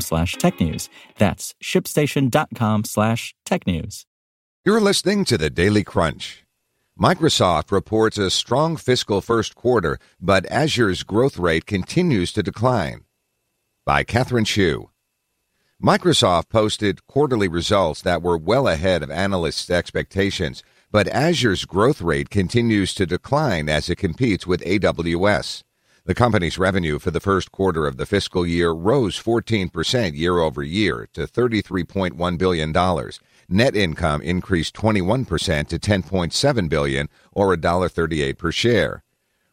slash tech news. That's shipstation.com slash tech news. You're listening to the Daily Crunch. Microsoft reports a strong fiscal first quarter, but Azure's growth rate continues to decline. By Catherine Shu. Microsoft posted quarterly results that were well ahead of analysts' expectations, but Azure's growth rate continues to decline as it competes with AWS. The company's revenue for the first quarter of the fiscal year rose 14% year over year to $33.1 billion. Net income increased 21% to 10.7 billion, or $1.38 per share.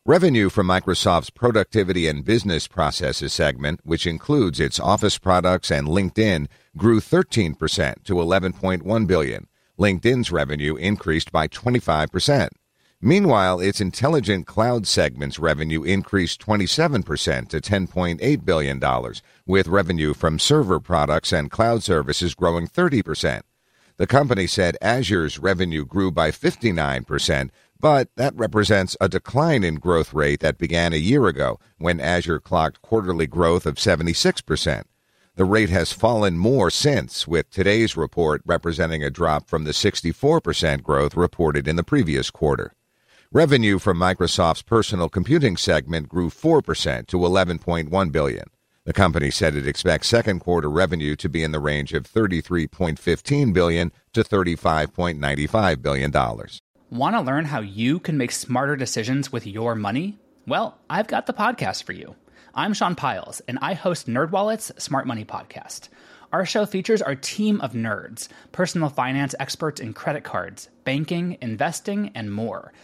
Revenue from Microsoft's Productivity and Business Processes segment, which includes its Office products and LinkedIn, grew 13% to 11.1 billion. LinkedIn's revenue increased by 25%. Meanwhile, its Intelligent Cloud segment's revenue increased 27% to $10.8 billion, with revenue from server products and cloud services growing 30%. The company said Azure's revenue grew by 59%, but that represents a decline in growth rate that began a year ago when Azure clocked quarterly growth of 76%. The rate has fallen more since, with today's report representing a drop from the 64% growth reported in the previous quarter. Revenue from Microsoft's personal computing segment grew 4% to 11.1 billion. The company said it expects second quarter revenue to be in the range of 33.15 billion to 35.95 billion dollars. Want to learn how you can make smarter decisions with your money? Well, I've got the podcast for you. I'm Sean Pyles, and I host NerdWallet's Smart Money Podcast. Our show features our team of nerds, personal finance experts in credit cards, banking, investing, and more –